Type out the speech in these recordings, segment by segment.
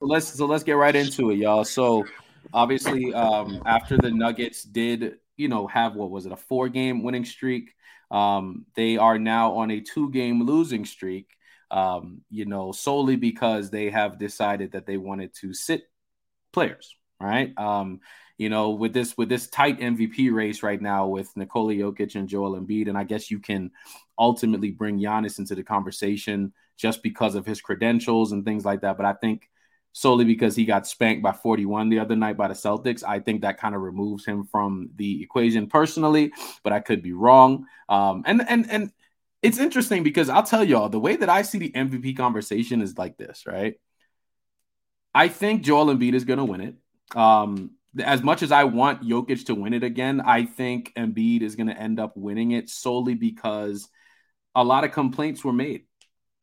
let's so let's get right into it, y'all. So obviously, um, after the Nuggets did, you know, have what was it, a four game winning streak? Um, they are now on a two game losing streak. Um, you know, solely because they have decided that they wanted to sit players, right? Um, you know, with this with this tight MVP race right now with Nikola Jokic and Joel Embiid, and I guess you can ultimately bring Giannis into the conversation just because of his credentials and things like that. But I think solely because he got spanked by 41 the other night by the Celtics. I think that kind of removes him from the equation personally, but I could be wrong. Um, and and and it's interesting because I'll tell y'all the way that I see the MVP conversation is like this, right? I think Joel Embiid is going to win it. Um, as much as I want Jokic to win it again, I think Embiid is going to end up winning it solely because a lot of complaints were made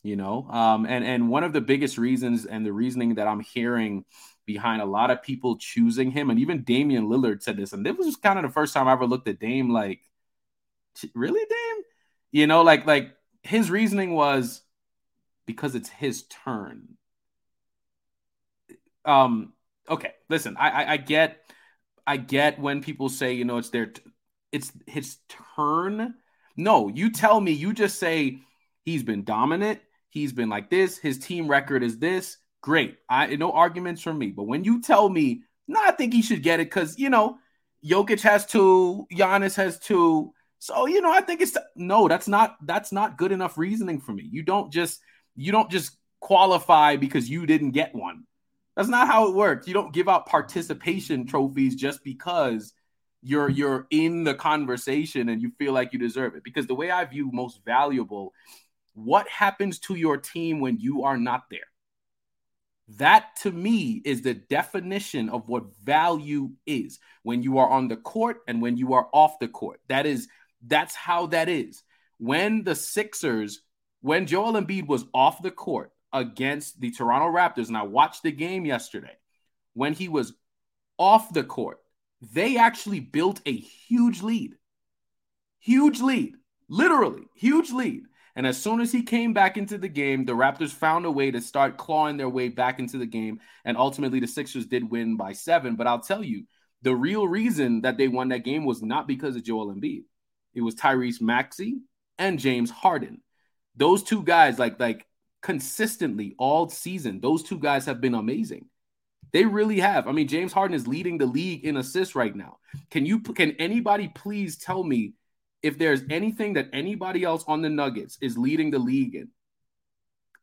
you know? Um, and and one of the biggest reasons and the reasoning that i'm hearing behind a lot of people choosing him and even damian lillard said this and this was kind of the first time i ever looked at dame like really dame? You know like like his reasoning was because it's his turn. Um okay listen i i, I get i get when people say you know it's their t- it's his turn. No you tell me you just say he's been dominant He's been like this. His team record is this. Great. I no arguments from me. But when you tell me, no, I think he should get it because you know, Jokic has two, Giannis has two. So you know, I think it's no. That's not that's not good enough reasoning for me. You don't just you don't just qualify because you didn't get one. That's not how it works. You don't give out participation trophies just because you're you're in the conversation and you feel like you deserve it. Because the way I view most valuable what happens to your team when you are not there? That to me is the definition of what value is when you are on the court and when you are off the court. That is, that's how that is. When the Sixers, when Joel Embiid was off the court against the Toronto Raptors, and I watched the game yesterday, when he was off the court, they actually built a huge lead. Huge lead. Literally, huge lead. And as soon as he came back into the game, the Raptors found a way to start clawing their way back into the game. And ultimately, the Sixers did win by seven. But I'll tell you, the real reason that they won that game was not because of Joel Embiid. It was Tyrese Maxey and James Harden. Those two guys, like, like consistently all season, those two guys have been amazing. They really have. I mean, James Harden is leading the league in assists right now. Can you can anybody please tell me if there's anything that anybody else on the Nuggets is leading the league in,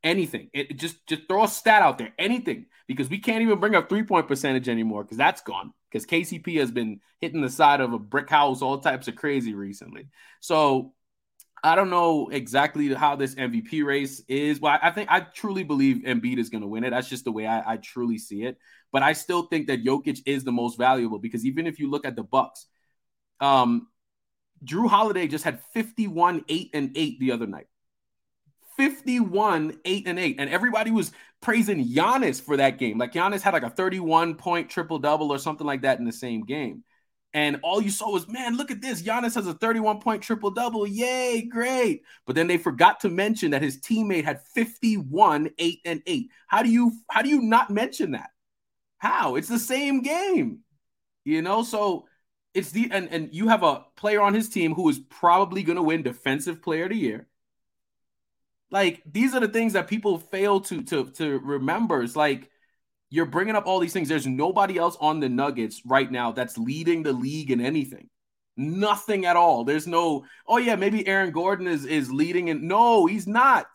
anything, it just just throw a stat out there, anything, because we can't even bring up three point percentage anymore because that's gone. Because KCP has been hitting the side of a brick house, all types of crazy recently. So I don't know exactly how this MVP race is. Well, I think I truly believe Embiid is going to win it. That's just the way I, I truly see it. But I still think that Jokic is the most valuable because even if you look at the Bucks, um, Jrue Holiday just had 51, 8, and 8 the other night. 51, 8, and 8. And everybody was praising Giannis for that game. Like Giannis had like a 31 point triple double or something like that in the same game. And all you saw was, man, look at this. Giannis has a 31 point triple double. Yay, great. But then they forgot to mention that his teammate had 51, 8, and 8. How do you how do you not mention that? How? It's the same game. You know, so it's the and, and you have a player on his team who is probably going to win defensive player of the year. Like these are the things that people fail to to to remember. It's like you're bringing up all these things. There's nobody else on the Nuggets right now that's leading the league in anything. Nothing at all. There's no, oh yeah, maybe Aaron Gordon is is leading and no, he's not.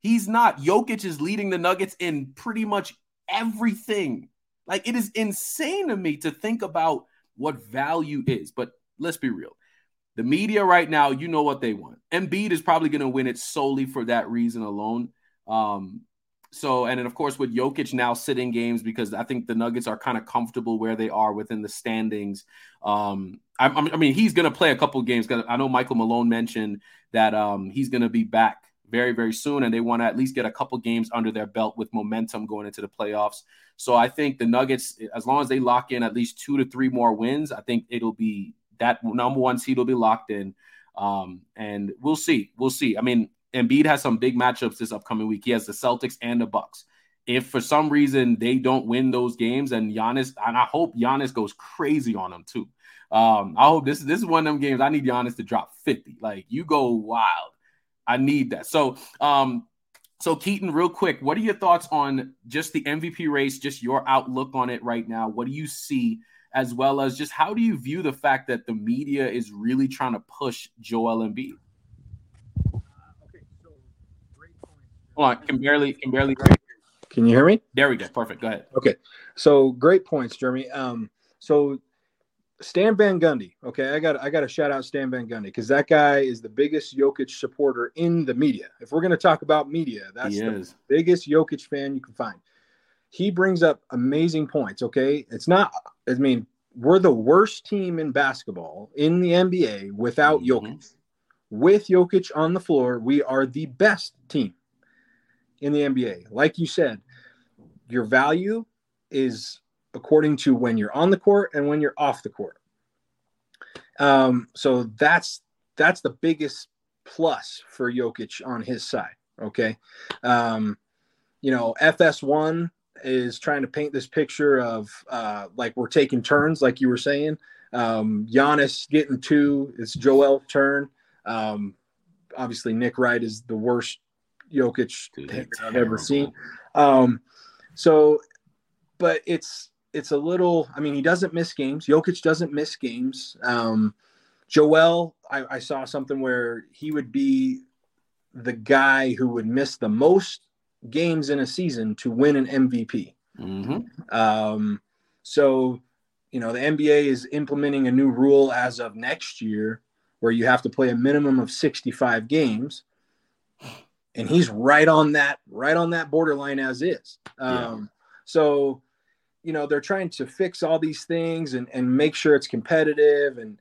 He's not. Jokic is leading the Nuggets in pretty much everything. Like it is insane to me to think about what value is. But let's be real. The media right now, you know what they want. Embiid is probably going to win it solely for that reason alone. Um, so, and then of course, with Jokic now sitting games because I think the Nuggets are kind of comfortable where they are within the standings. Um, I, I mean, he's going to play a couple games because I know Michael Malone mentioned that um, he's going to be back very, very soon, and they want to at least get a couple games under their belt with momentum going into the playoffs. So I think the Nuggets, as long as they lock in at least two to three more wins, I think it'll be that number one seed will be locked in. Um, and we'll see. We'll see. I mean, Embiid has some big matchups this upcoming week. He has the Celtics and the Bucks. if for some reason they don't win those games, and Giannis, and I hope Giannis goes crazy on them too. Um, I hope this this is one of them games I need Giannis to drop 50. Like you go wild. I need that. So um so Keaton, real quick, what are your thoughts on just the MVP race, just your outlook on it right now? What do you see as well as just how do you view the fact that the media is really trying to push Joel Embiid? Okay, so. Hold on, can barely can barely can you hear me? There we go. Perfect. Go ahead. Okay. So great points, Jeremy. Um, so Stan Van Gundy. Okay, I got I got to shout out Stan Van Gundy because that guy is the biggest Jokic supporter in the media. If we're going to talk about media, that's he the is. biggest Jokic fan you can find. He brings up amazing points. Okay, it's not. I mean, we're the worst team in basketball in the NBA without mm-hmm. Jokic. With Jokic on the floor, we are the best team in the NBA. Like you said, your value is according to when you're on the court and when you're off the court. Um, so that's that's the biggest plus for Jokic on his side. Okay. Um, you know, FS1 is trying to paint this picture of uh, like we're taking turns, like you were saying. Um, Giannis getting two, it's Joel's turn. Um, obviously, Nick Wright is the worst Jokic Dude, I've ever seen. Um, so, but it's it's a little. I mean, he doesn't miss games. Jokic doesn't miss games. Um, Joel, I, I saw something where he would be the guy who would miss the most games in a season to win an MVP. Mm-hmm. Um, so, you know, the NBA is implementing a new rule as of next year where you have to play a minimum of 65 games and he's right on that right on that borderline as is um, yeah. so you know they're trying to fix all these things and, and make sure it's competitive and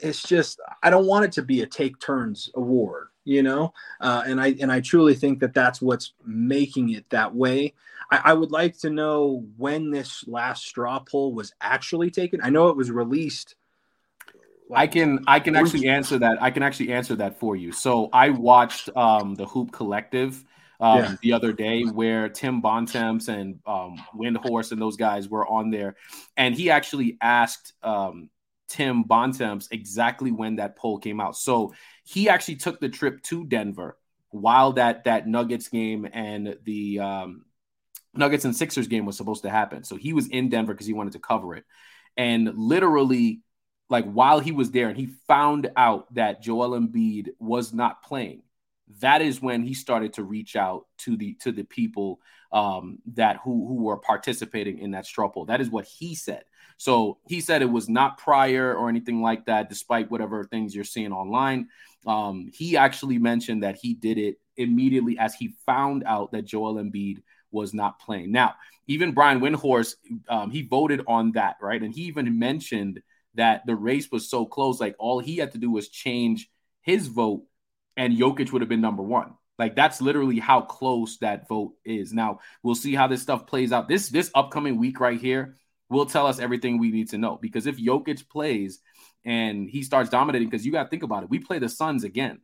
it's just i don't want it to be a take turns award you know uh, and i and i truly think that that's what's making it that way I, I would like to know when this last straw poll was actually taken i know it was released I can I can actually answer that. I can actually answer that for you. So I watched um, the Hoop Collective um, yeah. the other day where Tim Bontemps and um, Windhorst and those guys were on there, and he actually asked um, Tim Bontemps exactly when that poll came out. So he actually took the trip to Denver while that that Nuggets game and the um, Nuggets and Sixers game was supposed to happen. So he was in Denver because he wanted to cover it, and literally like while he was there and he found out that Joel Embiid was not playing, that is when he started to reach out to the to the people um, that who who were participating in that straw poll. That is what he said. So he said it was not prior or anything like that, despite whatever things you're seeing online. Um, he actually mentioned that he did it immediately as he found out that Joel Embiid was not playing. Now, even Brian Windhorst, um, he voted on that, right? And he even mentioned that the race was so close. Like all he had to do was change his vote, and Jokic would have been number one. Like that's literally how close that vote is. Now we'll see how this stuff plays out. This this upcoming week right here will tell us everything we need to know. Because if Jokic plays and he starts dominating, because you got to think about it, we play the Suns again,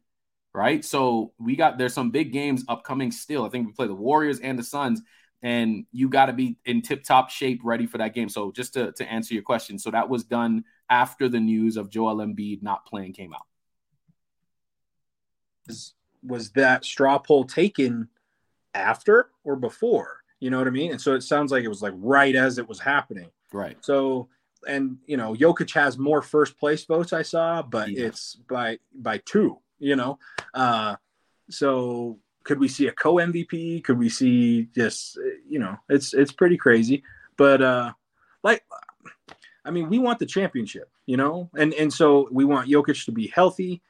right? So we got there's some big games upcoming still. I think we play the Warriors and the Suns, and you got to be in tip top shape, ready for that game. So just to to answer your question, so that was done after the news of Joel Embiid not playing came out. Was, was that straw poll taken after or before? You know what I mean? And so it sounds like it was like right as it was happening. Right. So and you know, Jokic has more first place votes I saw, but yeah. it's by by two, you know. Uh so could we see a co MVP? Could we see just you know, it's it's pretty crazy. But uh like I mean, we want the championship, you know, and and so we want Jokic to be healthy.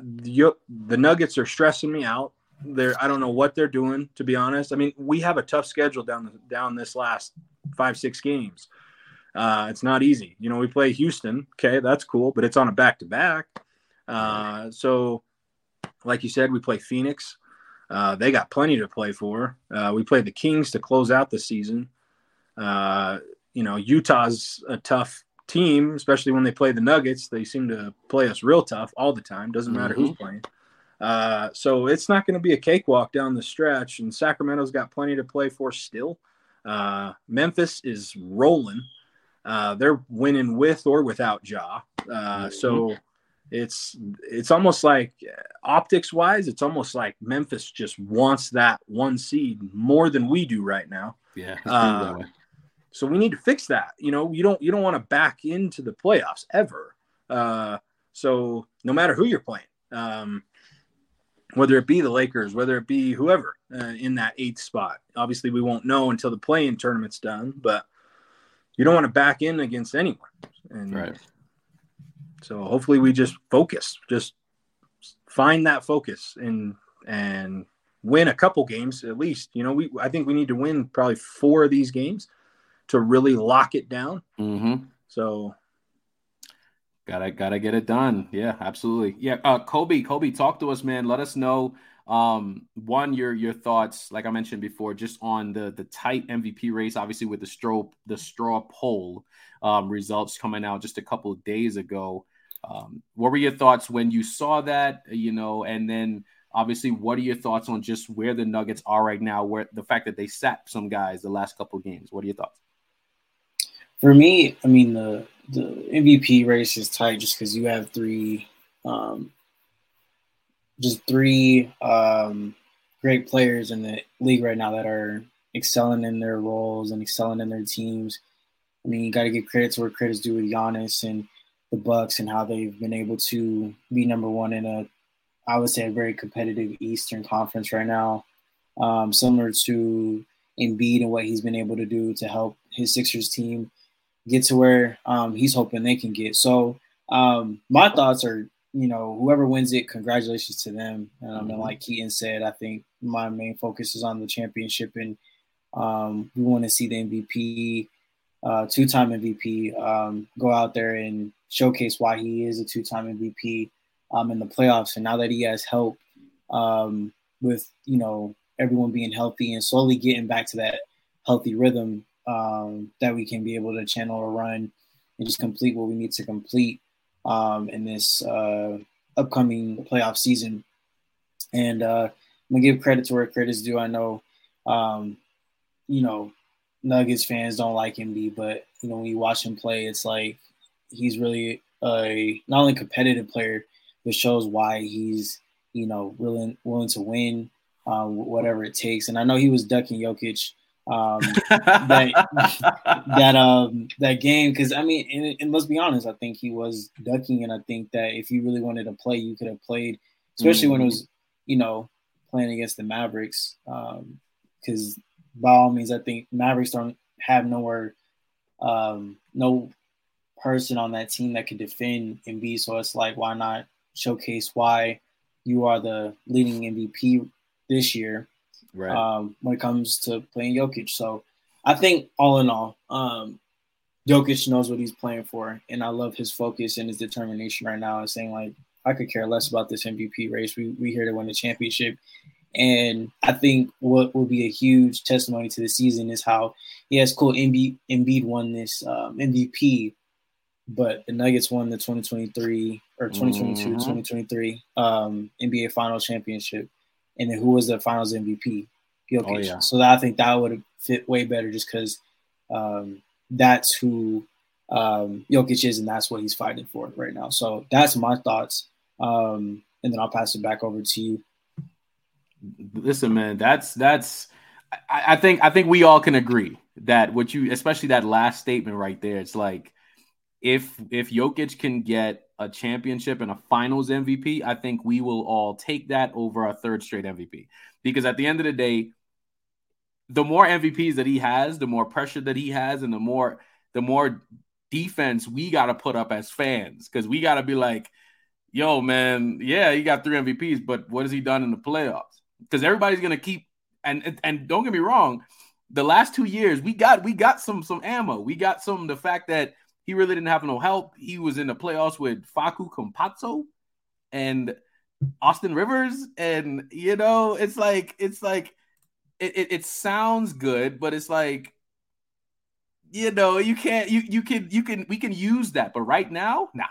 The, the Nuggets are stressing me out. They're I don't know what they're doing to be honest. I mean, we have a tough schedule down down this last five six games. Uh, it's not easy. You know, we play Houston. Okay, that's cool, but it's on a back to back. So, like you said, we play Phoenix. Uh, they got plenty to play for. Uh, we play the Kings to close out the season. Uh, you know, Utah's a tough team, especially when they play the Nuggets. They seem to play us real tough all the time. Doesn't matter mm-hmm. who's playing. Uh, so it's not going to be a cakewalk down the stretch, and Sacramento's got plenty to play for still. Uh, Memphis is rolling. Uh, they're winning with or without Ja. Uh, so it's it's almost like optics wise, it's almost like Memphis just wants that one seed more than we do right now. Yeah. So we need to fix that. You know, you don't you don't want to back into the playoffs ever. Uh, so no matter who you're playing, um, whether it be the Lakers, whether it be whoever uh, in that eighth spot. Obviously, we won't know until the play-in tournament's done, but you don't want to back in against anyone. And right. So hopefully, we just focus, just find that focus and and win a couple games at least. You know, we I think we need to win probably four of these games to really lock it down. Mm-hmm. So Gotta gotta get it done. Yeah, absolutely. Yeah, uh, Kobi, Kobi, talk to us, man. Let us know um one your your thoughts like i mentioned before just on the the tight mvp race obviously with the straw the straw poll um results coming out just a couple of days ago um what were your thoughts when you saw that you know and then obviously what are your thoughts on just where the nuggets are right now where the fact that they sat some guys the last couple of games what are your thoughts for me i mean the the MVP race is tight just because you have three, um, just three um, great players in the league right now that are excelling in their roles and excelling in their teams. I mean, you got to give credit to where credit's due with Giannis and the Bucks and how they've been able to be number one in a, I would say, a very competitive Eastern Conference right now. Um, similar to Embiid and what he's been able to do to help his Sixers team get to where um, he's hoping they can get. So um, my thoughts are, you know, whoever wins it, congratulations to them. Um, mm-hmm. And like Keaton said, I think my main focus is on the championship, and um, we want to see the MVP, uh, two-time MVP, um, go out there and showcase why he is a two-time MVP um, in the playoffs. And now that he has help with, you know, everyone being healthy and slowly getting back to that healthy rhythm, um, that we can be able to channel or run and just complete what we need to complete um, in this uh, upcoming playoff season. And uh, I'm gonna give credit to where credit is due. I know, um, you know, Nuggets fans don't like Embiid, but you know when you watch him play, it's like he's really a not only competitive player, but shows why he's you know willing willing to win, uh, whatever it takes. And I know he was ducking Jokic um, that that um that game because I mean and, and, let's be honest I think he was ducking and I think that if you really wanted to play you could have played especially mm-hmm. when it was you know playing against the Mavericks because um, by all means I think Mavericks don't have nowhere um no person on that team that could defend Embiid so it's like why not showcase why you are the leading MVP this year right. um, when it comes to playing Jokic. So I think all in all, um, Jokic knows what he's playing for, and I love his focus and his determination right now. And saying like, I could care less about this MVP race. We we here to win the championship, and I think what will be a huge testimony to the season is how yes, cool. Embiid, Embiid won this um, MVP, but the Nuggets won the 2023 or 2022 mm-hmm. 2023 um, NBA Final Championship and then who was the Finals MVP? Jokic. Oh, yeah. So I think that would fit way better just because um, that's who um, Jokic is, and that's what he's fighting for right now. So that's my thoughts, um, and then I'll pass it back over to you. Listen, man, that's that's. I, I think I think we all can agree that what you, especially that last statement right there, it's like if if Jokic can get a championship and a finals MVP, I think we will all take that over a third straight MVP. Because at the end of the day, the more MVPs that he has, the more pressure that he has, and the more the more defense we gotta put up as fans. Because we gotta be like, yo, man, yeah, he got three MVPs, but what has he done in the playoffs? Because everybody's gonna keep and and don't get me wrong, the last two years we got we got some some ammo. We got some the fact that he really didn't have no help. He was in the playoffs with Facu Campazzo and Austin Rivers. And, you know, it's like, it's like, it, it, it sounds good, but it's like, you know, you can't, you, you can, you can, we can use that. But right now, nah.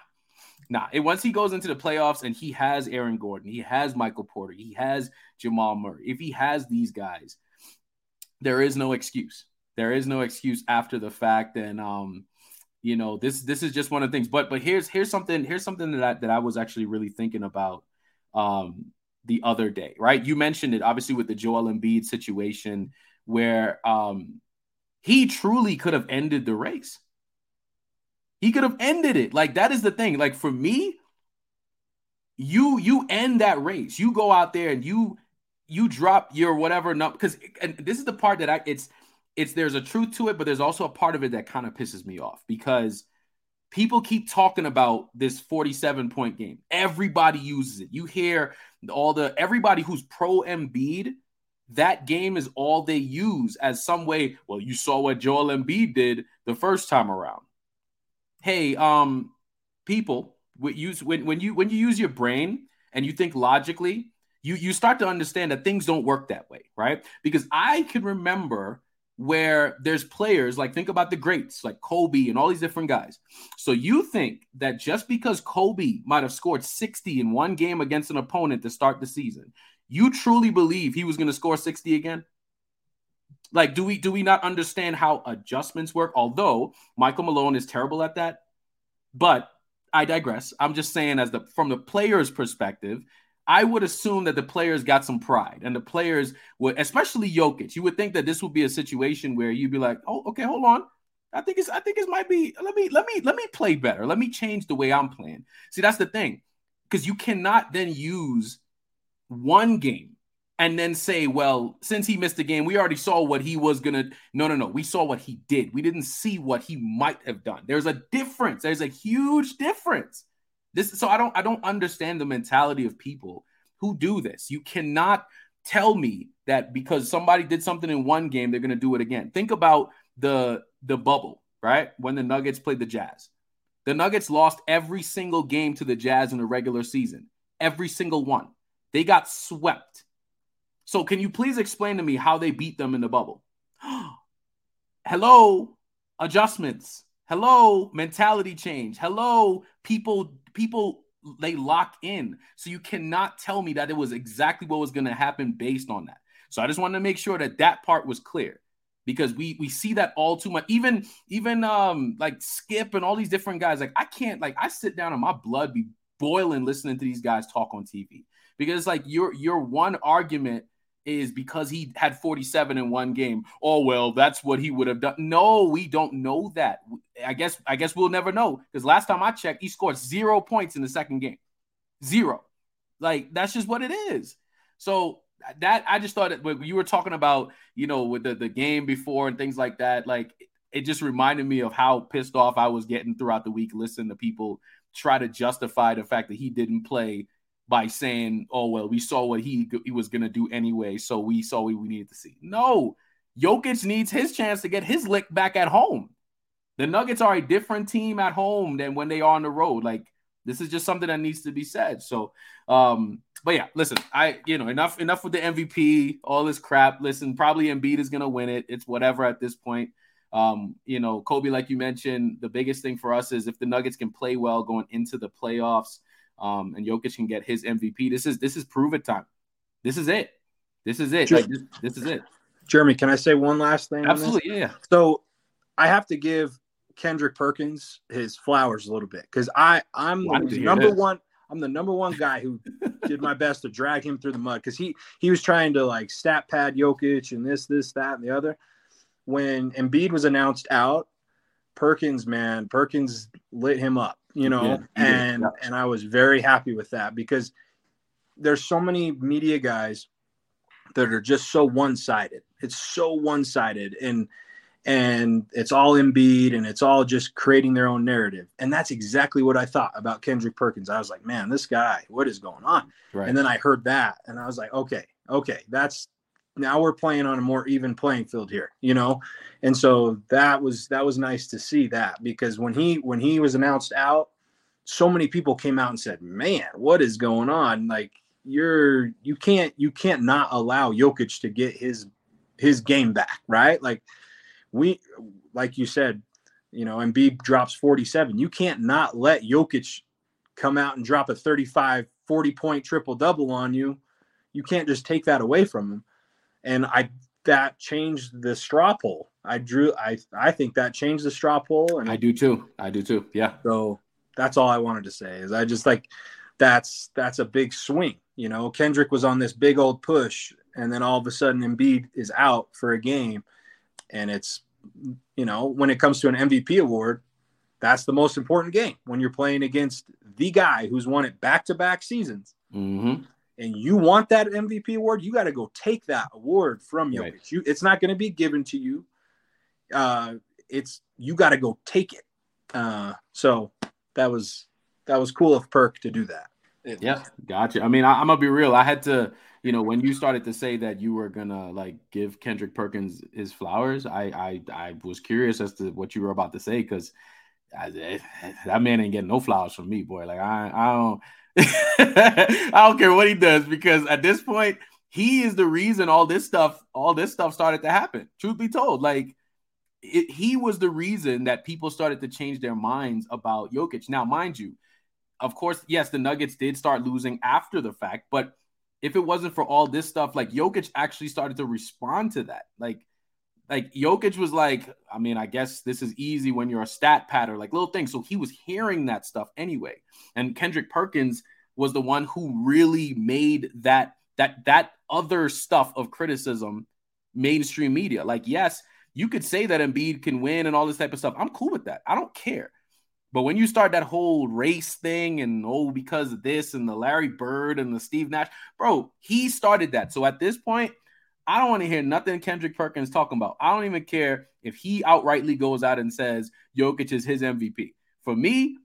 Nah, it, once he goes into the playoffs and he has Aaron Gordon, he has Michael Porter, he has Jamal Murray. If he has these guys, there is no excuse. There is no excuse after the fact. And um, you know, this this is just one of the things. But but here's here's something here's something that I, that I was actually really thinking about um the other day, right? You mentioned it obviously with the Joel Embiid situation where um he truly could have ended the race. He could have ended it. Like that is the thing. Like for me, you you end that race. You go out there and you you drop your whatever number because and this is the part that I it's it's there's a truth to it, but there's also a part of it that kind of pisses me off because people keep talking about this 47 point game. Everybody uses it. You hear all the everybody who's pro Embiid, that game is all they use as some way. Well, you saw what Joel Embiid did the first time around hey, um, people, use when when you when you use your brain and you think logically, you you start to understand that things don't work that way, right? Because I can remember where there's players like think about the greats like Kobe and all these different guys. So you think that just because Kobe might have scored 60 in one game against an opponent to start the season, you truly believe he was going to score 60 again? Like, do we do we not understand how adjustments work? Although Michael Malone is terrible at that, but I digress. I'm just saying, as the from the player's perspective, I would assume that the players got some pride, and the players would, especially Jokic. You would think that this would be a situation where you'd be like, "Oh, okay, hold on. I think it's I think it might be. Let me let me let me play better. Let me change the way I'm playing." See, that's the thing, because you cannot then use one game and then say, well, since he missed the game, we already saw what he was gonna. No, no, no. We saw what he did. We didn't see what he might have done. There's a difference. There's a huge difference. This so I don't I don't understand the mentality of people who do this. You cannot tell me that because somebody did something in one game, they're gonna do it again. Think about the the bubble, right? When the Nuggets played the Jazz. The Nuggets lost every single game to the Jazz in the regular season. Every single one. They got swept so can you please explain to me how they beat them in the bubble? Hello, adjustments. Hello, mentality change. Hello, people people they lock in. So you cannot tell me that it was exactly what was going to happen based on that. So I just wanted to make sure that that part was clear because we we see that all too much. Even even um like Skip and all these different guys. Like I can't like I sit down and my blood be boiling listening to these guys talk on TV because like your your one argument is because he had 47 in one game. Oh well, that's what he would have done. No, we don't know that. I guess I guess we'll never know because last time I checked, he scored zero points in the second game. Zero. Like that's just what it is. So that I just thought when you were talking about, you know, with the, the game before and things like that, like it just reminded me of how pissed off I was getting throughout the week listening to people try to justify the fact that he didn't play by saying, "Oh well, we saw what he he was gonna do anyway, so we saw what we needed to see." No, Jokic needs his chance to get his lick back at home. The Nuggets are a different team at home than when they are on the road. Like this is just something that needs to be said. So, um, but yeah, listen, I you know enough enough with the MVP, all this crap. Listen, probably Embiid is gonna win it. It's whatever at this point. Um, you know, Kobi, like you mentioned, the biggest thing for us is if the Nuggets can play well going into the playoffs um, and Jokic can get his MVP. This is this is prove it time. This is it. This is it. Like, this, this, is it. Jeremy, can I say one last thing? Absolutely, yeah. So I have to give Kendrick Perkins his flowers a little bit because I I'm the number one. I'm the number one guy who did my best to drag him through the mud because he he was trying to like stat pad Jokic and this this that and the other. When Embiid was announced out, Perkins man, Perkins lit him up you know, yeah, and yeah. and I was very happy with that because there's so many media guys that are just so one-sided. It's so one-sided and and it's all Embiid and it's all just creating their own narrative. And that's exactly what I thought about Kendrick Perkins. I was like, man, this guy, what is going on? Right. And then I heard that and I was like, okay, okay, that's now we're playing on a more even playing field here, you know? And so that was that was nice to see that because when he when he was announced out, so many people came out and said, "Man, what is going on?" Like you're you can't you can't not allow Jokic to get his his game back, right? Like we like you said, you know, Embiid drops 47. You can't not let Jokic come out and drop a 35, 40 point triple double on you, you can't just take that away from him. And I that changed the straw poll. I drew I I think that changed the straw poll and I do too. I do too. Yeah. So that's all I wanted to say is I just like that's that's a big swing. You know, Kendrick was on this big old push and then all of a sudden Embiid is out for a game and it's you know, when it comes to an MVP award, that's the most important game when you're playing against the guy who's won it back to back seasons. Mm-hmm. And you want that MVP award, you got to go take that award from Jokic. Right. You, it's not going to be given to you. Uh, it's you got to go take it. Uh, so that was that was cool of Perk to do that. It, yeah, gotcha. I mean, I, I'm gonna be real. I had to, you know, when you started to say that you were gonna like give Kendrick Perkins his flowers, I I, I was curious as to what you were about to say because that man ain't getting no flowers from me, boy. Like I, I don't, I don't care what he does because at this point, he is the reason all this stuff, all this stuff started to happen. Truth be told, like it, he was the reason that people started to change their minds about Jokic. Now, mind you, of course, yes, the Nuggets did start losing after the fact, but if it wasn't for all this stuff, like Jokic actually started to respond to that. Like like Jokic was like, I mean, I guess this is easy when you're a stat patter, like little things. So he was hearing that stuff anyway. And Kendrick Perkins was the one who really made that that that other stuff of criticism mainstream media. Like, yes, you could say that Embiid can win and all this type of stuff. I'm cool with that. I don't care. But when you start that whole race thing and oh, because of this and the Larry Bird and the Steve Nash, bro, he started that. So at this point, I don't want to hear nothing Kendrick Perkins talking about. I don't even care if he outrightly goes out and says Jokic is his MVP. For me,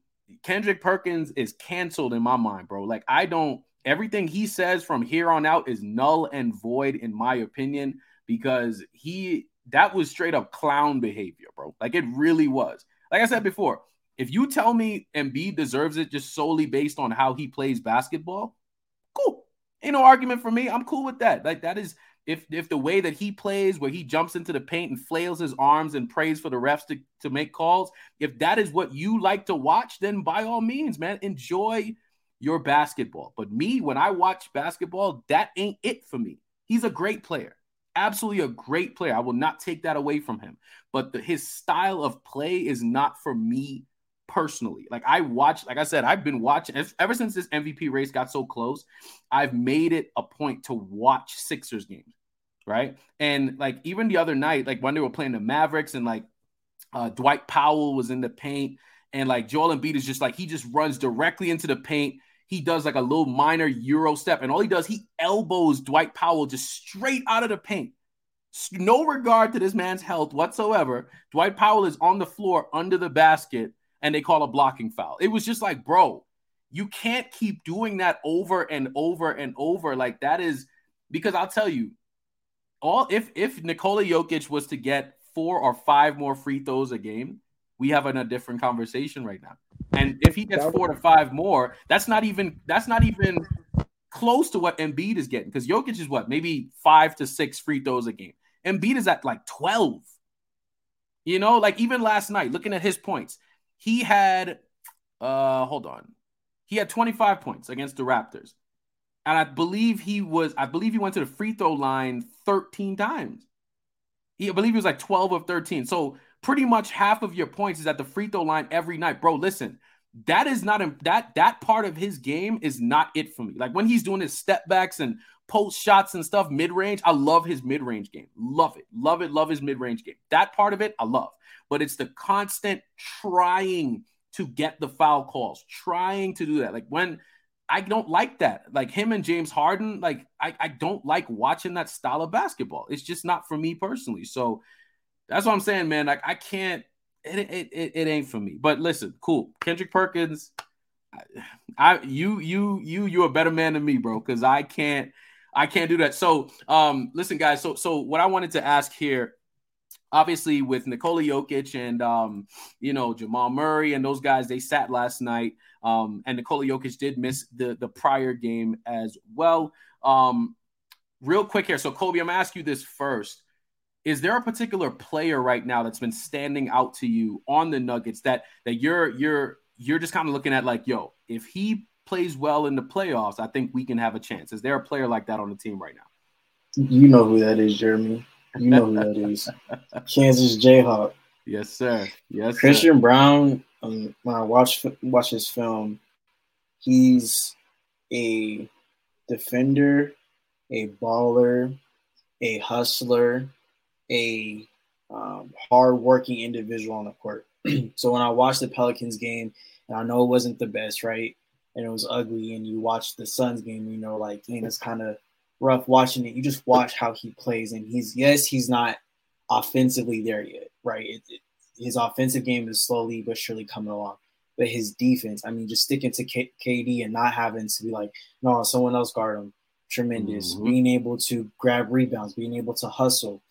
Kendrick Perkins is canceled in my mind, bro. Like I don't everything he says from here on out is null and void in my opinion because he that was straight up clown behavior, bro. Like it really was. Like I said before, if you tell me Embiid deserves it just solely based on how he plays basketball, cool. Ain't no argument for me. I'm cool with that. Like that is if if the way that he plays, where he jumps into the paint and flails his arms and prays for the refs to, to make calls, if that is what you like to watch, then by all means, man, enjoy your basketball. But me, when I watch basketball, that ain't it for me. He's a great player, absolutely a great player. I will not take that away from him. But the, his style of play is not for me personally. Like I watched, like I said, I've been watching ever since this MVP race got so close. I've made it a point to watch Sixers games, right? And like even the other night, like when they were playing the Mavericks and like uh, Dwight Powell was in the paint, and like Joel Embiid is just like he just runs directly into the paint. He does like a little minor Euro step, and all he does, he elbows Dwight Powell just straight out of the paint. No regard to this man's health whatsoever. Dwight Powell is on the floor under the basket and they call a blocking foul. It was just like, bro, you can't keep doing that over and over and over. Like that is because I'll tell you, all if if Nikola Jokic was to get four or five more free throws a game, we have a different conversation right now. And if he gets four to five more, that's not even that's not even close to what Embiid is getting because Jokic is what maybe five to six free throws a game. Embiid is at like twelve. You know, like even last night, looking at his points, he had uh hold on. He had 25 points against the Raptors. And I believe he was I believe he went to the free throw line 13 times. He, I believe he was like 12 of 13. So pretty much half of your points is at the free throw line every night. Bro, listen. That is not that that part of his game is not it for me. Like when he's doing his step backs and post shots and stuff mid range, I love his mid range game. Love it. Love it. Love his mid range game. That part of it, I love but it's the constant trying to get the foul calls, trying to do that. Like when I don't like that. Like him and James Harden, like I, I don't like watching that style of basketball. It's just not for me personally. So that's what I'm saying, man. Like I can't, it, it, it, it ain't for me. But listen, cool. Kendrick Perkins, I, I you you you you're a better man than me, bro, because I can't I can't do that. So um listen, guys. So so what I wanted to ask here obviously with Nikola Jokic and um, you know Jamal Murray and those guys, they sat last night. Um, and Nikola Jokic did miss the the prior game as well. Um, real quick here, so Kobi, I'm gonna ask you this first. Is there a particular player right now that's been standing out to you on the Nuggets that that you're you're you're just kind of looking at like, yo, if he plays well in the playoffs, I think we can have a chance. Is there a player like that on the team right now? You know who that is, Jeremy. You know who that is. Kansas Jayhawk. Yes, sir. Yes, Christian sir. Braun. Um, when I watch watch his film, he's a defender, a baller, a hustler, a um, hard-working individual on the court. so when I watched the Pelicans game, and I know it wasn't the best, right? And it was ugly, and you watch the Suns game, you know, like, dang, it's kind of rough watching it. You just watch how he plays, and he's yes, he's not offensively there yet, right? It, it, his offensive game is slowly but surely coming along, but his defense, I mean, just sticking to K- KD and not having to be like, no, someone else guard him, tremendous. Mm-hmm. Being able to grab rebounds, being able to hustle.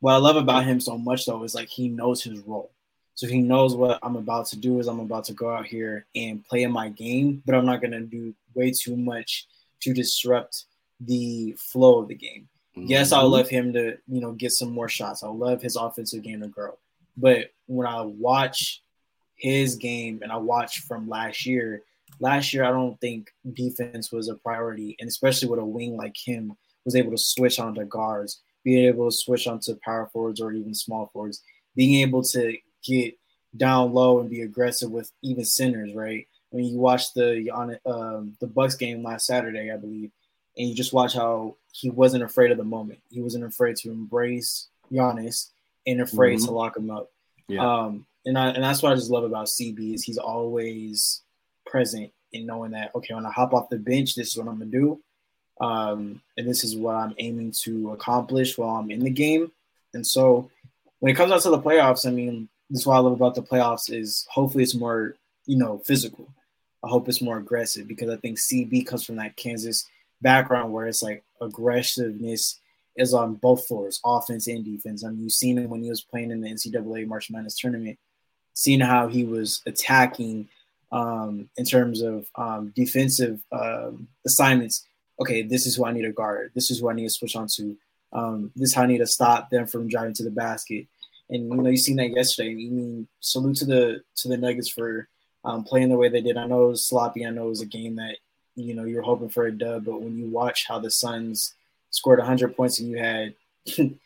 What I love about him so much though is like he knows his role. So he knows what I'm about to do is I'm about to go out here and play in my game, but I'm not gonna do way too much to disrupt the flow of the game. Mm-hmm. Yes, I'll love him to, you know, get some more shots. I'll love his offensive game to grow. But when I watch his game and I watch from last year, last year I don't think defense was a priority, and especially with a wing like him, was able to switch onto guards, being able to switch onto power forwards or even small forwards, being able to get down low and be aggressive with even centers, right? I mean, you watch the on um, the Bucks game last Saturday, I believe and you just watch how he wasn't afraid of the moment. He wasn't afraid to embrace Giannis and afraid mm-hmm. to lock him up. Yeah. Um, and I and that's what I just love about CB is he's always present in knowing that okay, when I hop off the bench, this is what I'm gonna do, um, and this is what I'm aiming to accomplish while I'm in the game. And so when it comes out to the playoffs, I mean, this is what I love about the playoffs is hopefully it's more you know physical. I hope it's more aggressive because I think CB comes from that Kansas background where it's like aggressiveness is on both floors, offense and defense. I mean, you've seen him when he was playing in the NCAA March Madness tournament, seeing how he was attacking um, in terms of um, defensive um, assignments. Okay, this is who I need to guard. This is who I need to switch onto. Um, this is how I need to stop them from driving to the basket. And you know, you seen that yesterday. I mean, salute to the to the Nuggets for um, playing the way they did. I know it was sloppy. I know it was a game that you know you're hoping for a dub, but when you watch how the Suns scored 100 points and you had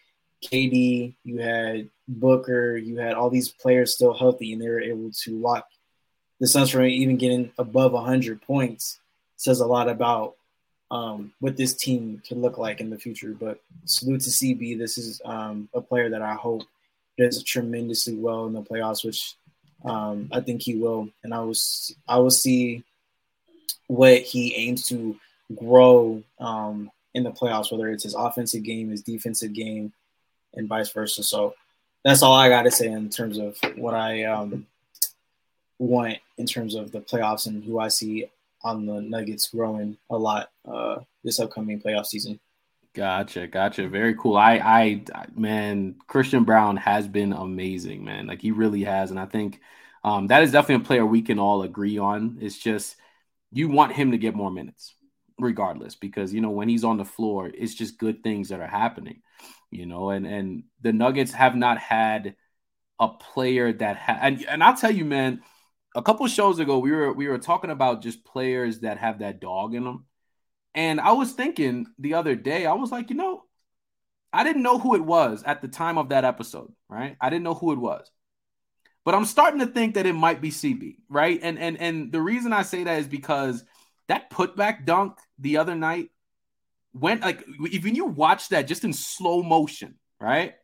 KD, you had Booker, you had all these players still healthy, and they were able to lock the Suns from even getting above 100 points, says a lot about um, what this team can look like in the future. But salute to CB. This is um, a player that I hope does tremendously well in the playoffs, which um, I think he will. And I was I will see what he aims to grow um, in the playoffs, whether it's his offensive game, his defensive game, and vice versa. So that's all I got to say in terms of what I um, want in terms of the playoffs and who I see on the Nuggets growing a lot uh, this upcoming playoff season. Gotcha, gotcha. Very cool. I, I, man, Christian Braun has been amazing, man. Like he really has, and I think um, that is definitely a player we can all agree on. It's just you want him to get more minutes regardless because you know when he's on the floor it's just good things that are happening you know and and the nuggets have not had a player that ha- and, and i'll tell you man a couple shows ago we were we were talking about just players that have that dog in them and i was thinking the other day i was like you know i didn't know who it was at the time of that episode right i didn't know who it was but I'm starting to think that it might be CB, right? And and and the reason I say that is because that putback dunk the other night went like even you watch that just in slow motion, right?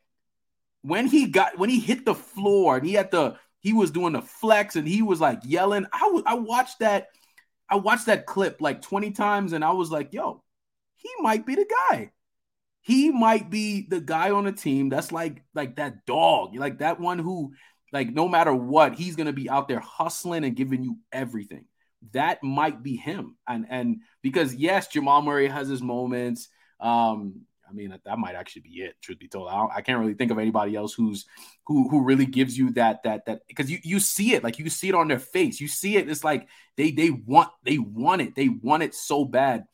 When he got when he hit the floor and he had the he was doing the flex and he was like yelling. I was I watched that I watched that clip like 20 times and I was like, yo, he might be the guy. He might be the guy on the team that's like like that dog, like that one who like no matter what, he's gonna be out there hustling and giving you everything. That might be him. And and because yes, Jamal Murray has his moments. Um, I mean that, might actually be it. Truth be told, I, I, can't really think of anybody else who's who who really gives you that that that because you you see it like you see it on their face. You see it. It's like they they want they want it. They want it so bad.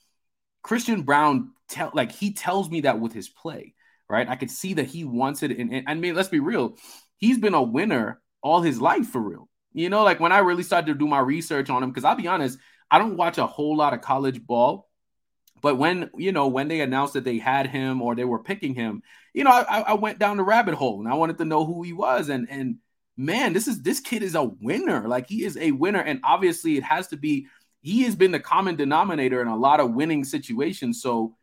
Christian Braun tell like he tells me that with his play, right? I could see that he wants it. And, and I mean, let's be real he's been a winner all his life for real. You know, like when I really started to do my research on him, because I'll be honest, I don't watch a whole lot of college ball. But when you know when they announced that they had him or they were picking him, you know, I, I went down the rabbit hole and I wanted to know who he was. And and man, this is this kid is a winner. Like he is a winner, and obviously it has to be. He has been the common denominator in a lot of winning situations. So,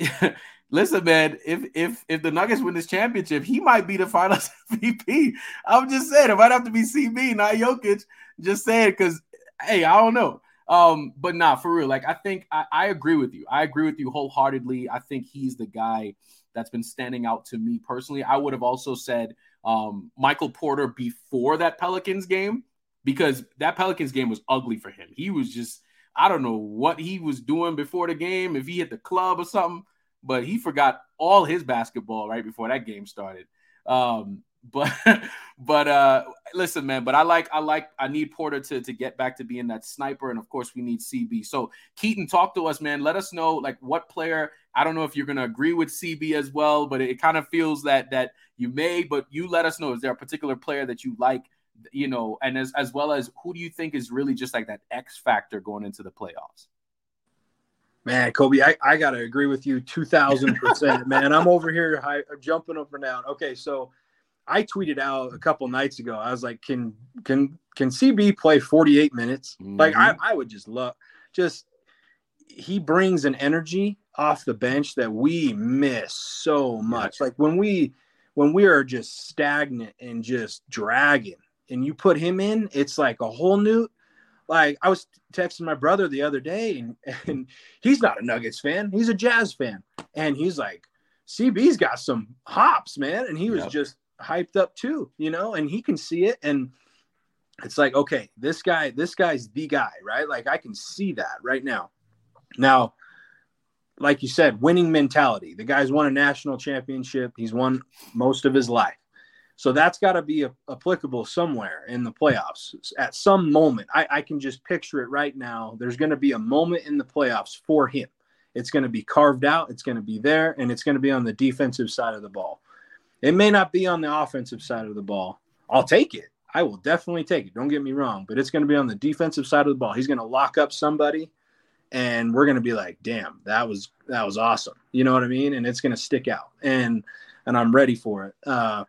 listen, man, if if if the Nuggets win this championship, he might be the Finals MVP. I'm just saying it might have to be CB, not Jokic. Just saying because hey, I don't know. Um, but nah, for real, like I think I, I agree with you. I agree with you wholeheartedly. I think he's the guy that's been standing out to me personally. I would have also said um, Michael Porter before that Pelicans game because that Pelicans game was ugly for him. He was just I don't know what he was doing before the game, if he hit the club or something, but he forgot all his basketball right before that game started. Um, but but uh listen man but i like i like i need porter to to get back to being that sniper and of course we need cb so keaton talk to us man let us know like what player i don't know if you're gonna agree with cb as well but it, it kind of feels that that you may but you let us know is there a particular player that you like you know and as as well as who do you think is really just like that x factor going into the playoffs Man, Kobi, I, I got to agree with you 2000%. man, I'm over here high, jumping up and down. Okay, so I tweeted out a couple nights ago. I was like, can can can CB play 48 minutes? Mm-hmm. Like I, I would just love just he brings an energy off the bench that we miss so much. Like when we when we are just stagnant and just dragging and you put him in, it's like a whole new like I was texting my brother the other day and, and he's not a Nuggets fan, he's a Jazz fan. And he's like, CB's got some hops, man. And he was yep. just hyped up too, you know, and he can see it. And it's like, okay, this guy, this guy's the guy, right? Like I can see that right now. Now, like you said, winning mentality. The guy's won a national championship. He's won most of his life. So that's got to be a, applicable somewhere in the playoffs at some moment. I, I can just picture it right now. There's going to be a moment in the playoffs for him. It's going to be carved out. It's going to be there, and it's going to be on the defensive side of the ball. It may not be on the offensive side of the ball. I'll take it. I will definitely take it. Don't get me wrong, but it's going to be on the defensive side of the ball. He's going to lock up somebody and we're going to be like, "Damn, that was that was awesome." You know what I mean? And it's going to stick out. And and I'm ready for it. Uh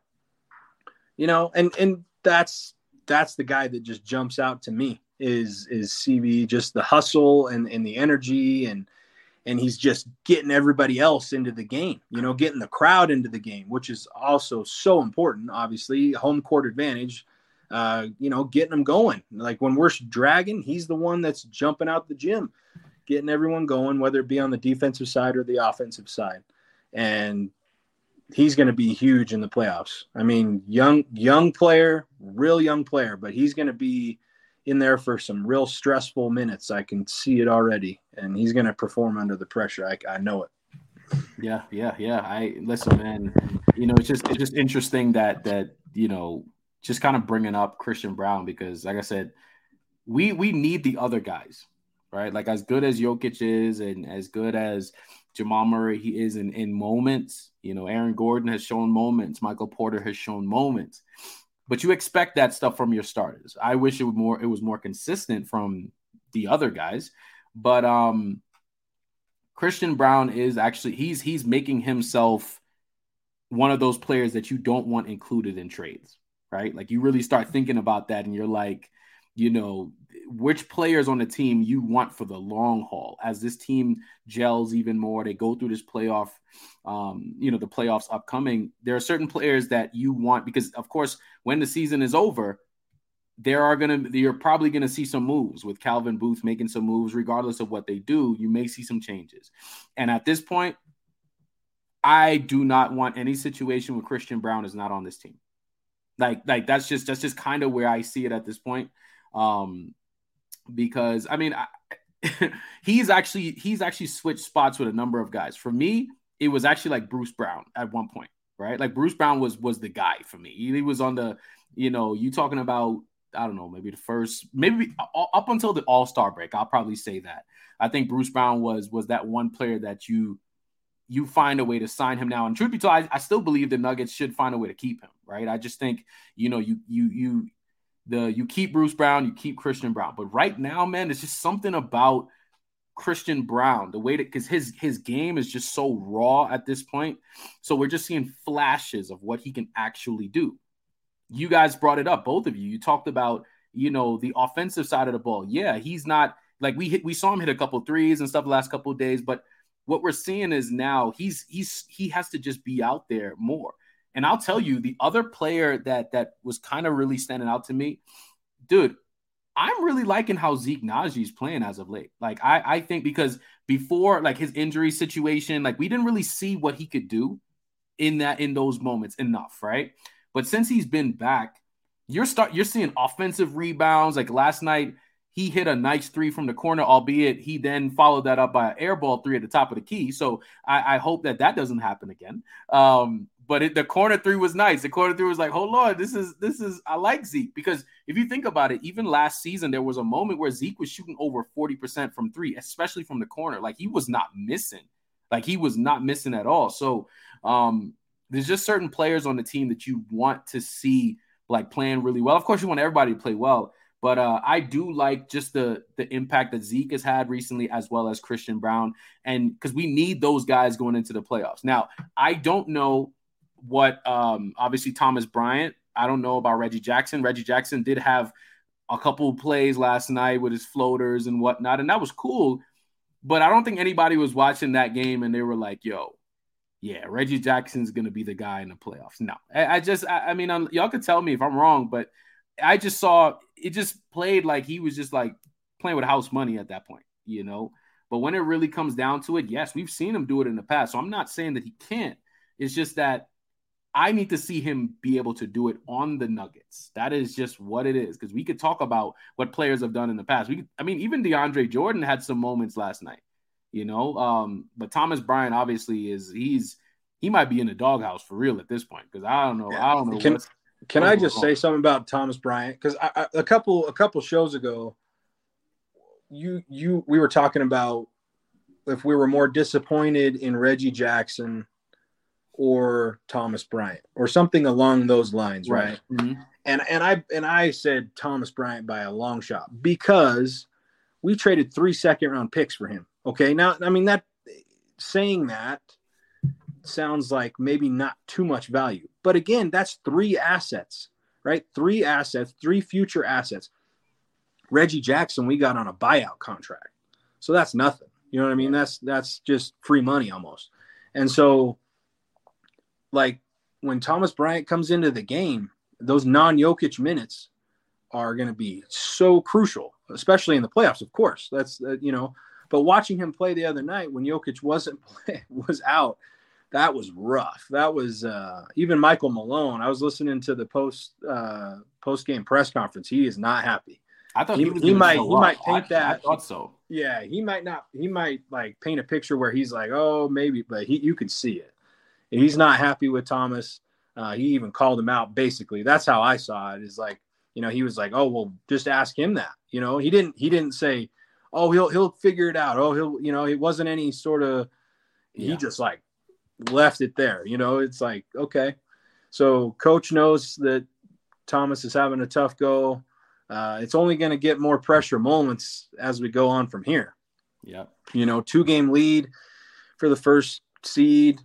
you know, and and that's that's the guy that just jumps out to me is is CB just the hustle and and the energy and and he's just getting everybody else into the game, you know, getting the crowd into the game, which is also so important. Obviously, home court advantage, uh, you know, getting them going. Like when we're dragging, he's the one that's jumping out the gym, getting everyone going, whether it be on the defensive side or the offensive side. And he's going to be huge in the playoffs. I mean, young, young player, real young player, but he's going to be in there for some real stressful minutes. I can see it already, and he's going to perform under the pressure. I, I know it. Yeah, yeah, yeah. I listen, man. You know, it's just it's just interesting that that you know just kind of bringing up Christian Braun because, like I said, we we need the other guys, right? Like as good as Jokic is, and as good as Jamal Murray he is in in moments. You know, Aaron Gordon has shown moments. Michael Porter has shown moments but you expect that stuff from your starters. I wish it would more it was more consistent from the other guys, but um Christian Braun is actually he's he's making himself one of those players that you don't want included in trades, right? Like you really start thinking about that and you're like, you know, which players on the team you want for the long haul as this team gels even more. They go through this playoff, um, you know, the playoffs upcoming. There are certain players that you want because, of course, when the season is over, there are gonna you're probably gonna see some moves with Calvin Booth making some moves, regardless of what they do. You may see some changes, and at this point, I do not want any situation where Christian Braun is not on this team. Like, like that's just that's just kind of where I see it at this point. Um, because I mean, I, he's actually he's actually switched spots with a number of guys. For me, it was actually like Bruce Brown at one point, right? Like Bruce Brown was was the guy for me. He was on the, you know, you talking about I don't know, maybe the first, maybe up until the All Star break. I'll probably say that. I think Bruce Brown was was that one player that you you find a way to sign him now. And truth be told, I, I still believe the Nuggets should find a way to keep him. Right? I just think you know you you you the you keep Bruce Brown, you keep Christian Braun. But right now, man, it's just something about Christian Braun, the way that because his his game is just so raw at this point. So we're just seeing flashes of what he can actually do. You guys brought it up, both of you. You talked about you know the offensive side of the ball. Yeah, he's not like we hit. We saw him hit a couple threes and stuff the last couple days, but what we're seeing is now he's he's he has to just be out there more. And I'll tell you, the other player that that was kind of really standing out to me, dude, I'm really liking how Zeke Nnaji's playing as of late. Like I, I think because before like his injury situation, like we didn't really see what he could do in that in those moments enough, right? But since he's been back, you're start you're seeing offensive rebounds. Like last night, he hit a nice three from the corner, albeit he then followed that up by an air ball three at the top of the key. So I, I hope that that doesn't happen again. Um, but it, the corner three was nice. The corner three was like, oh Lord, this is this is I like Zeke because if you think about it, even last season there was a moment where Zeke was shooting over forty percent from three, especially from the corner. Like he was not missing, like he was not missing at all. So um, there's just certain players on the team that you want to see like playing really well. Of course, you want everybody to play well, but uh, I do like just the the impact that Zeke has had recently, as well as Christian Braun, and because we need those guys going into the playoffs. Now, I don't know what um, obviously Thomas Bryant. I don't know about Reggie Jackson. Reggie Jackson did have a couple plays last night with his floaters and whatnot, and that was cool. But I don't think anybody was watching that game and they were like, "Yo, yeah, Reggie Jackson's gonna be the guy in the playoffs." No, I, I just, I, I mean, I'm, y'all could tell me if I'm wrong, but I just saw it just played like he was just like playing with house money at that point, you know. But when it really comes down to it, yes, we've seen him do it in the past. So I'm not saying that he can't. It's just that I need to see him be able to do it on the Nuggets. That is just what it is. Because we could talk about what players have done in the past. We, I mean, even DeAndre Jordan had some moments last night, you know. Um, but Thomas Bryant obviously is he's he might be in the doghouse for real at this point. Because I don't know, I don't know. Can, can I just say something about Thomas Bryant? Because a couple a couple shows ago, you you we were talking about if we were more disappointed in Reggie Jackson or Thomas Bryant or something along those lines, right? right? Mm-hmm. And and I and I said Thomas Bryant by a long shot because we traded three second round picks for him. Okay, now I mean that saying that sounds like maybe not too much value, but again, that's three assets, right? Three assets, three future assets. Reggie Jackson, we got on a buyout contract, so that's nothing. You know what I mean? That's that's just free money almost. And so like when Thomas Bryant comes into the game, those non Jokic minutes are going to be so crucial, especially in the playoffs, of course. That's, uh, you know, but watching him play the other night when Jokic wasn't play, was out, that was rough. That was uh, even Michael Malone. I was listening to the post uh, post game press conference. He is not happy. I thought he, he, he might he might paint I, that. I thought so. Yeah, he might not. He might like paint a picture where he's like, oh, maybe, but he you can see it he's not happy with Thomas. Uh, he even called him out. Basically, that's how I saw it. Is like, you know, he was like, "Oh, well, just ask him that." You know, he didn't. He didn't say, "Oh, he'll he'll figure it out." Oh, he'll. You know, it wasn't any sort of. Yeah. He just like left it there. You know, it's like okay. So coach knows that Thomas is having a tough go. Uh, it's only going to get more pressure moments as we go on from here. Yeah. You know, two game lead for the first seed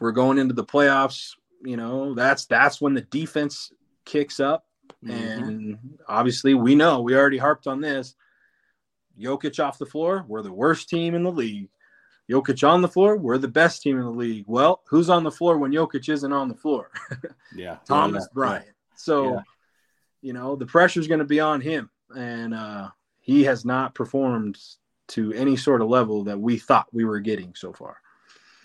we're going into the playoffs. You know, that's that's when the defense kicks up. Mm-hmm. And obviously, we know we already harped on this. Jokic off the floor, we're the worst team in the league. Jokic on the floor, we're the best team in the league. Well, who's on the floor when Jokic isn't on the floor? yeah. Thomas yeah, Bryant. Yeah. So, yeah. you know, the pressure's going to be on him. And uh, he has not performed to any sort of level that we thought we were getting so far.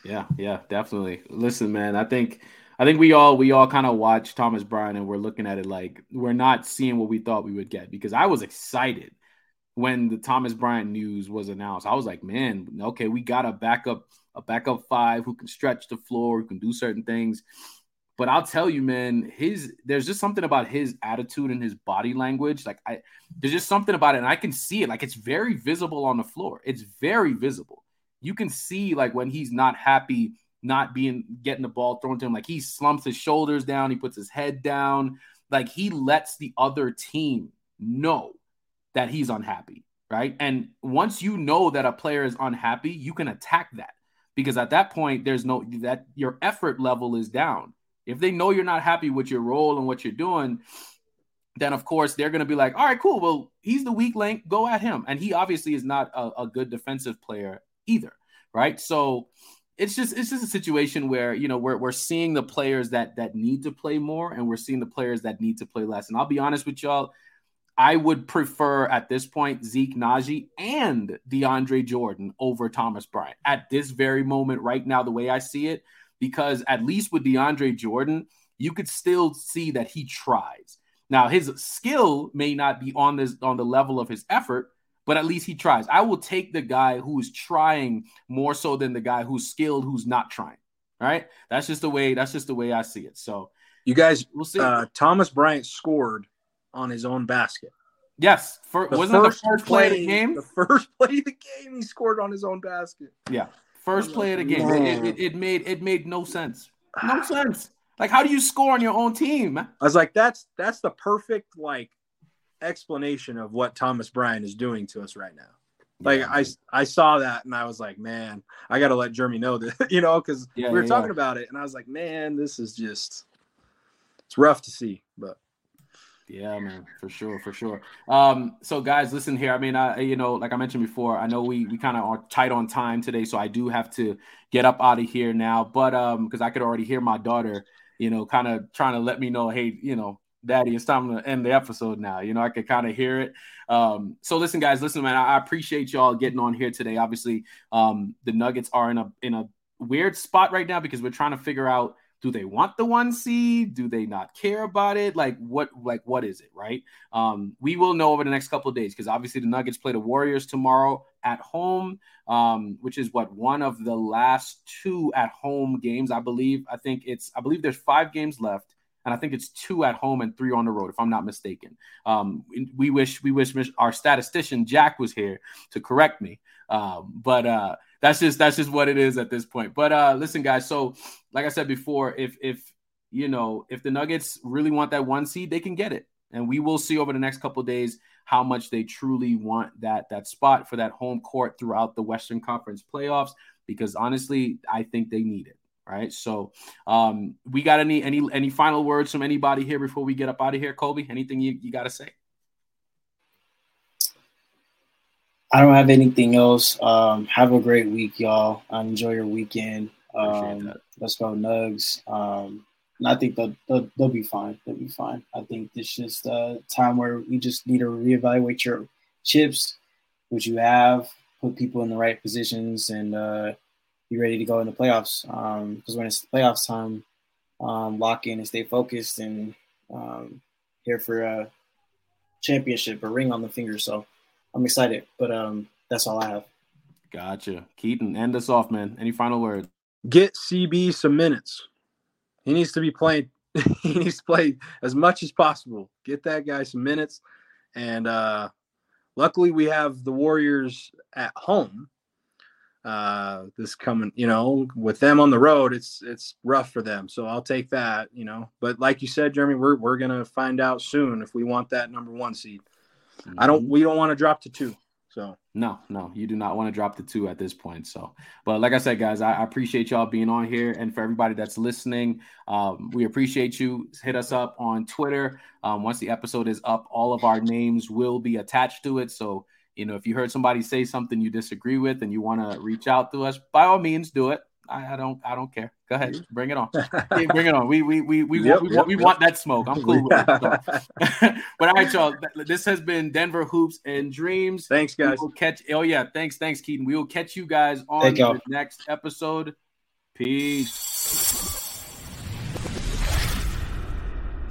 Yeah, yeah, definitely. Listen, man, I think I think we all we all kind of watch Thomas Bryant and we're looking at it like we're not seeing what we thought we would get because I was excited when the Thomas Bryant news was announced. I was like, man, okay, we got a backup a backup five who can stretch the floor, who can do certain things. But I'll tell you, man, his there's just something about his attitude and his body language. Like I there's just something about it, and I can see it. Like it's very visible on the floor. It's very visible you can see like when he's not happy, not being getting the ball thrown to him, like he slumps his shoulders down, he puts his head down. Like he lets the other team know that he's unhappy, right? And once you know that a player is unhappy, you can attack that because at that point there's no that your effort level is down. If they know you're not happy with your role and what you're doing, then of course they're going to be like, all right, cool. Well, he's the weak link. Go at him. And he obviously is not a, a, good defensive player either, right? So it's just it's just a situation where you know we're we're seeing the players that that need to play more, and we're seeing the players that need to play less. And I'll be honest with y'all, I would prefer at this point Zeke Nnaji and DeAndre Jordan over Thomas Bryant at this very moment right now, the way I see it, because at least with DeAndre Jordan, you could still see that he tries now his skill may not be on this on the level of his effort, but at least he tries. I will take the guy who's trying more so than the guy who's skilled who's not trying. All right, that's just the way. That's just the way I see it. So you guys, we'll see. Uh, Thomas Bryant scored on his own basket. Yes, for, wasn't first the first play, play, of the game? The first play of the game, he scored on his own basket. Yeah, first play of the game. It, it, it, made it made no sense. No sense. Like, how do you score on your own team? I was like, that's that's the perfect like explanation of what Thomas Bryant is doing to us right now. Like yeah, I I saw that and I was like, man, I got to let Jeremy know that, you know, because yeah, we were yeah, talking about it and I was like, man, this is just it's rough to see, but yeah, man, for sure, for sure. Um, so guys, listen here. I mean, I you know, like I mentioned before, I know we we kind of are tight on time today, so I do have to get up out of here now. But um, because I could already hear my daughter you know, kind of trying to let me know, hey, you know, daddy, it's time to end the episode now. You know, I could kind of hear it. Um, so listen, guys, listen, man, I, appreciate y'all getting on here today. Obviously, um, the Nuggets are in a in a weird spot right now because we're trying to figure out do they want the one seed do they not care about it like what like what is it right um we will know over the next couple of days because obviously the nuggets play the warriors tomorrow at home um which is what one of the last two at home games i believe i think it's i believe there's five games left and I think it's two at home and three on the road, if I'm not mistaken. Um, we wish we wish our statistician Jack was here to correct me, um, but uh, that's just that's just what it is at this point. But uh, listen, guys. So, like I said before, if if you know if the Nuggets really want that one seed, they can get it, and we will see over the next couple days how much they truly want that that spot for that home court throughout the Western Conference playoffs. Because honestly, I think they need it. Right. So, um, we got any any any final words from anybody here before we get up out of here, Kobi? Anything you, you got to say? I don't have anything else. Um, have a great week, y'all. enjoy your weekend. Um, let's go Nugs. Um, and I think they'll, they'll, they'll, be fine. They'll be fine. I think it's just a time where you just need to reevaluate your chips, which you have, put people in the right positions, and uh, be ready to go in the playoffs. Because um, when it's playoffs time, um, lock in and stay focused and um, here for a championship, a ring on the finger. So I'm excited, but um, that's all I have. Gotcha. Keaton, end us off, man. Any final words? Get CB some minutes. He needs to be playing. he needs to play as much as possible. Get that guy some minutes. And uh, luckily, we have the Warriors at home. Uh, this coming, you know, with them on the road, it's it's rough for them. So I'll take that, you know. But like you said, Jeremy, we're we're gonna find out soon if we want that number one seed. Mm-hmm. I don't. We don't want to drop to two. So no, no, you do not want to drop to two at this point. So, but like I said, guys, I, I appreciate y'all being on here, and for everybody that's listening, um, we appreciate you. Hit us up on Twitter. Um, once the episode is up, all of our names will be attached to it. So you know, if you heard somebody say something you disagree with and you want to reach out to us, by all means, do it. I, I, don't I don't care. Go ahead, bring it on. bring it on. We we we we, yep, want, we, yep, we yep. want that smoke. I'm cool with it. but all right, y'all. This has been Denver Hoops and Dreams. Thanks, guys. We'll catch. Oh yeah, thanks, thanks, Keaton. We will catch you guys on the next episode. Peace.